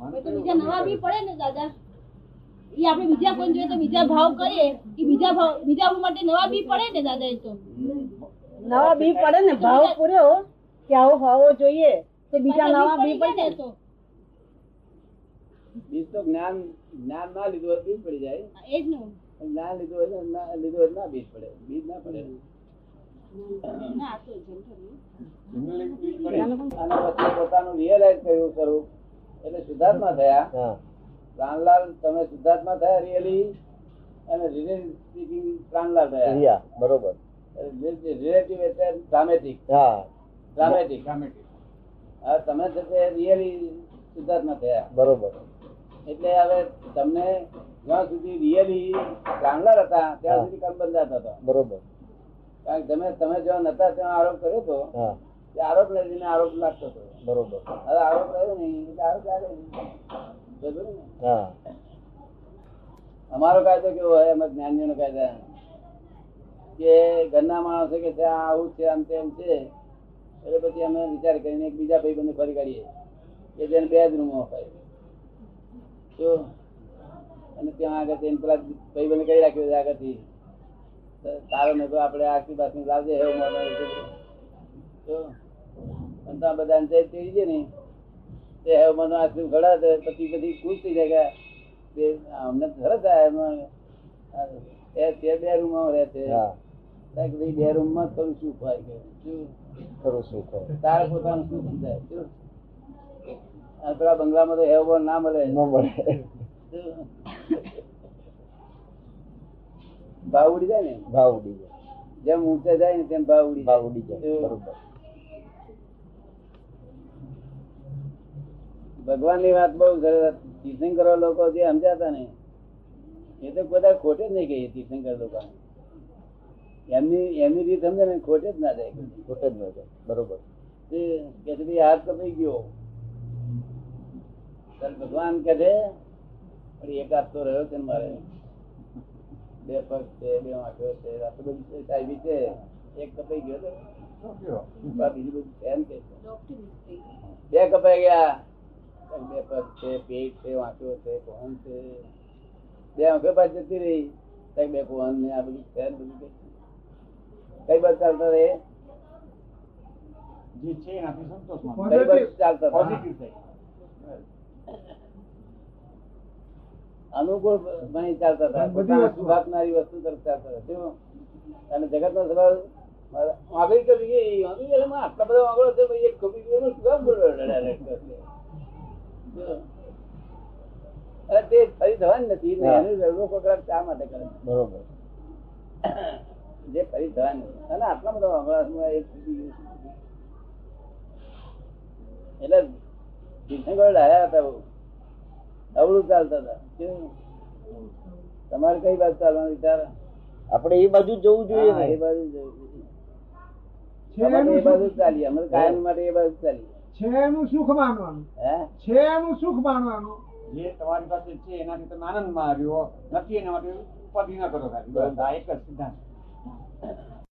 તો બીજા નવા બી પડે ને દાદા. એ આપણે બીજા કોઈ જોઈએ તો બીજા ભાવ કરીએ. એ બીજા ભાવ બીજા માટે નવા બી પડે ને દાદા એ તો. નવા બી પડે ને ભાવ પૂર્યો કે આવો હોવો જોઈએ. તો બીજા નવા બી પડે ને. તો. બીજ તો જ્ઞાન જ્ઞાન ના લીધું હોય બીજ પડી જાય. એ જ ને. જ્ઞાન લીધું હોય ના લીધું હોય ના બીજ પડે. બીજ ના પડે. ના તો જેમ થયું. અને પોતાનું રિયલાઇઝ કર્યું સ્વરૂપ એટલે શુદ્ધાત્મા થયા. પ્રાણલાલ તમે શુદ્ધાત્મા થયા રિયલી અને રિલેટિવ સ્પીકિંગ પ્રાણલાલ થયા. બરોબર. રિલેટિવ એટલે ડ્રામેટિક હા. ડ્રામેટિક હવે તમે છે રિયલી શુદ્ધાત્મા થયા. બરોબર. એટલે હવે તમને જ્યાં સુધી રિયલી પ્રાણલાલ હતા ત્યાં સુધી કામ બંધાતા હતા બરોબર. કારણ કે તમે તમે જ્યાં નતા ત્યાં આરોપ કર્યો હતો. આરોપ લઈને આરોપ લાગતો હતો. બરોબર. હવે આરોપ રહ્યો નહીં આરોપ લાગે. ને? અમારો કાયદો કેવો હોય? એમ જ્ઞાનીઓનો કાયદા કે ઘરના માણસો કે છે આવું છે આમ તેમ છે એટલે પછી અમે વિચાર કરીને એક બીજા ભાઈ બંને ફરી કાઢીએ. કે જેને બે જ રૂમો અપાય તો અને ત્યાં આગળ જઈને પેલા ભાઈ બંને કહી રાખ્યો છે આગળથી. તારો ને તો આપણે આખી બાસની લાવજે એવું મને તો અને ત્યાં બધાને છે ને. તે હવે મને ઘડા પછી બધી ખુશ થઈ જાય કે અમને સરસ એ તે બે રૂમમાં રહે છે. ભાઈ બે રૂમમાં કરું શું હોય કે. શું? શું તારે પોતાનું સુખ સમજાય? શું? આ પેલા બંગલામાં તો હેવો ના મળે. ન મળે. ભાવ ઉડી જાય ને? ભાવ ઉડી જાય. જેમ ઊંચે જાય ને તેમ ભાવ ઉડી ભાવ ઉડી જાય. શું? બરોબર. ભગવાનની વાત બહુ સરસ. તીર્થંકરો લોકો જે સમજાતા ને એ તો બધા ખોટે જ નહીં કહીએ તીર્થંકર લોકો એમની એમની રીત સમજે ને ખોટે જ ના જાય કોઈ. ખોટે જ ન જાય બરોબર. તે કે છે ભાઈ હાથ કપાઈ ગયો. ત્યારે ભગવાન કે છે વળી એક હાથ તો રહ્યો છે ને મારે. બે પગ છે બે આંખો છે આ તો બધી છે, સાહેબી છે. એક કપાઈ ગયો તો. આ બીજું બધું છે એમ કે છે. બે કપાઈ ગયા. બે પગ છે પેટ છે વાંકો છે પવન છે. બે આંખો પાસે જતી રહી. કઈ બે પવન ને આ બધું છે બધું કઈ બાજુ ચાલતા રહે? જે છે એનાથી સંતોષ કઈ બસ ચાલતા? Positive અનુકૂળ બની ચાલતા હતા. બધી પોતાના વસ્તુ. તરફ ચાલતા હતા? અને જગત નો સ્વભાવ આગળ કરી ગઈ આગળ ગઈ, એમાં આટલા બધા આગળ છે ભાઈ એક ખોપી ગયો એનું શું કામ બોલો રડ્યા રડ્યા કરે? શું? અરે તે ફરી થવાની નથી. એનું રડવો શા માટે કરે? બરોબર. જે ફરી થવાની. અને આટલા બધા હમણાં એક એટલે તીર્થંકર ડાયા હતા બહુ. અવળું ચાલતા હતા. કેવું? તમારે કઈ બાજુ ચાલવાનો વિચાર? આપણે એ બાજુ જ જવું જોઈએ એ બાજુ જવું જોઈએ. અમારે એ બાજુ ચાલીએ. અમે કાયમ માટે એ બાજુ ચાલીએ. છે એનું સુખ માનવાનું. હે? છેનું સુખ માનવાનું. જે તમારી પાસે છે એનાથી તમે આનંદમાં આવ્યો નથી એના માટે ઉપાધિ ન કરો ખાલી. આ એક જ સિદ્ધાંત.